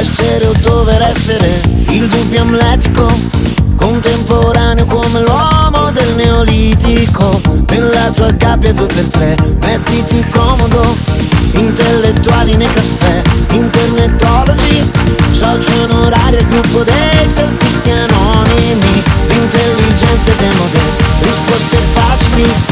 essere o dover essere, il dubbio amletico, contemporaneo come l'uomo del neolitico, nella tua gabbia due per tre, mettiti comodo, intellettuali nei caffè, internetologi, socio onorario, gruppo dei selfisti anonimi, intelligenze demode, risposte facili,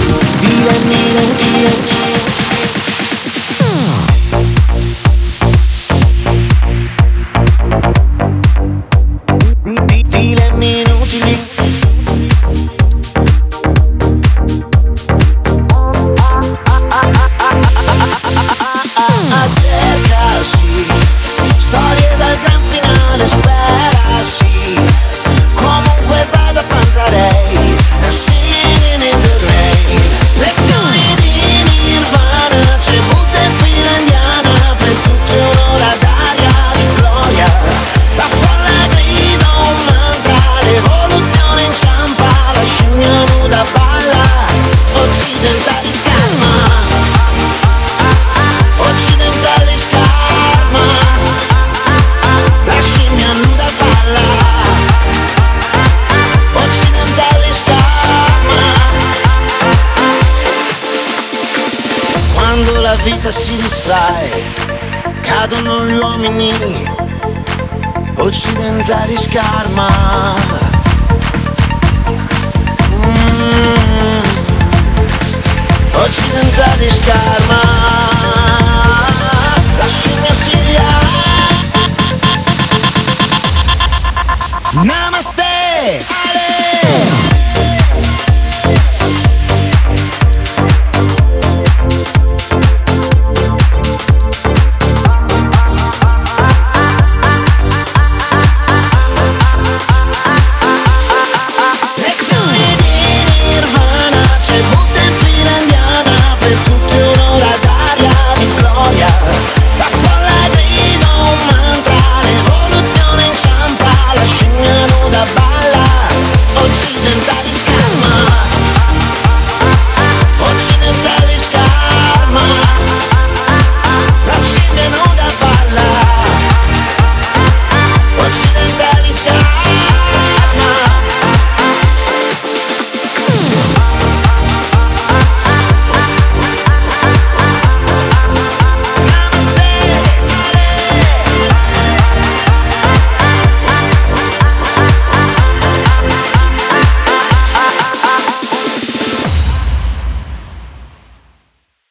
vita si distrae Cadono gli uomini Occidentali scarma Mm. Occidentali scarma